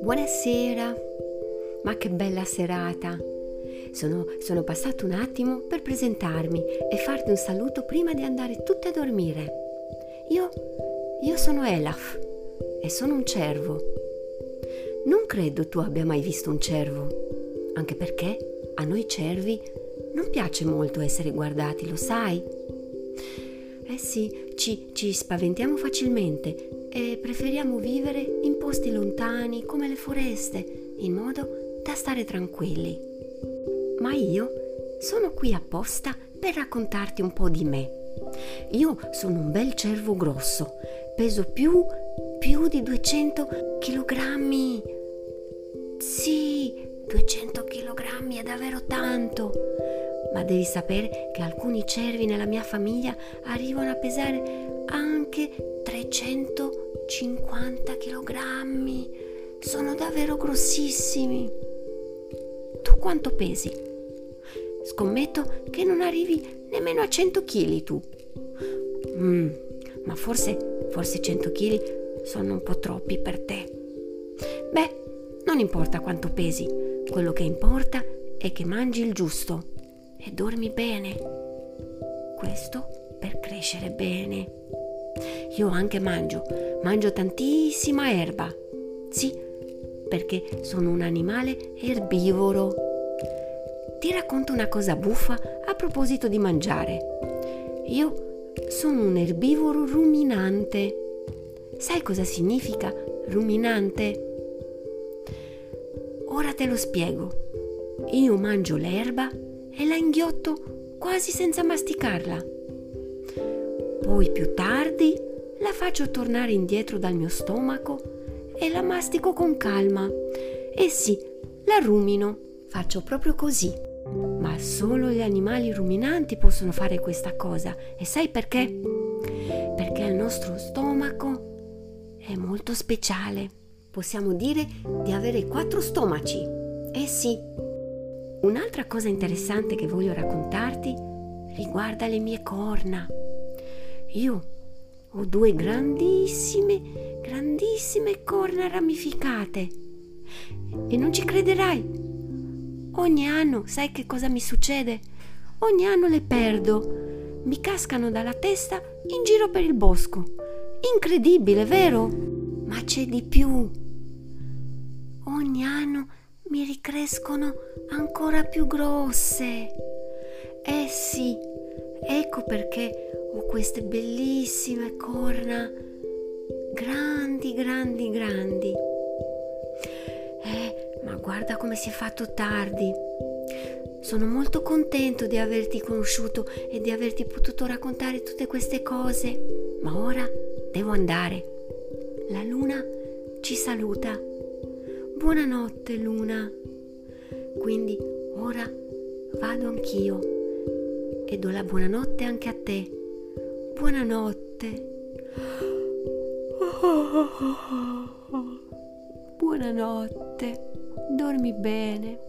Buonasera, ma che bella serata! Sono, sono, passato un attimo per presentarmi e farti un saluto prima di andare tutte a dormire. Io, io sono Elaf e sono un cervo. Non credo tu abbia mai visto un cervo, anche perché a noi cervi non piace molto essere guardati, lo sai? Eh sì, ci, ci spaventiamo facilmente e preferiamo vivere in posti lontani come le foreste, in modo da stare tranquilli. Ma io sono qui apposta per raccontarti un po' di me. Io sono un bel cervo grosso, peso più, più di 200 kg. Sì, 200 kg è davvero tanto. Ma devi sapere che alcuni cervi nella mia famiglia arrivano a pesare anche 300 50 kg. Sono davvero grossissimi. Tu quanto pesi? Scommetto che non arrivi nemmeno a 100 kg tu. Mm, ma forse, forse 100 kg sono un po' troppi per te. Beh, non importa quanto pesi, quello che importa è che mangi il giusto e dormi bene. Questo per crescere bene. Io anche mangio, mangio tantissima erba. Sì, perché sono un animale erbivoro. Ti racconto una cosa buffa a proposito di mangiare. Io sono un erbivoro ruminante. Sai cosa significa ruminante? Ora te lo spiego. Io mangio l'erba e la inghiotto quasi senza masticarla. Poi più tardi la faccio tornare indietro dal mio stomaco e la mastico con calma. E sì, la rumino. Faccio proprio così. Ma solo gli animali ruminanti possono fare questa cosa. E sai perché? Perché il nostro stomaco è molto speciale. Possiamo dire di avere quattro stomaci. Eh sì. Un'altra cosa interessante che voglio raccontarti riguarda le mie corna. Io ho due grandissime, grandissime corna ramificate. E non ci crederai. Ogni anno, sai che cosa mi succede? Ogni anno le perdo. Mi cascano dalla testa in giro per il bosco. Incredibile, vero? Ma c'è di più. Ogni anno mi ricrescono ancora più grosse. Eh sì, ecco perché ho queste bellissime corna, grandi, grandi, grandi. Eh, ma guarda come si è fatto tardi. Sono molto contento di averti conosciuto e di averti potuto raccontare tutte queste cose, ma ora devo andare. La luna ci saluta. Buonanotte, luna. Quindi ora vado anch'io e do la buonanotte anche a te. Buonanotte. Buonanotte. Dormi bene.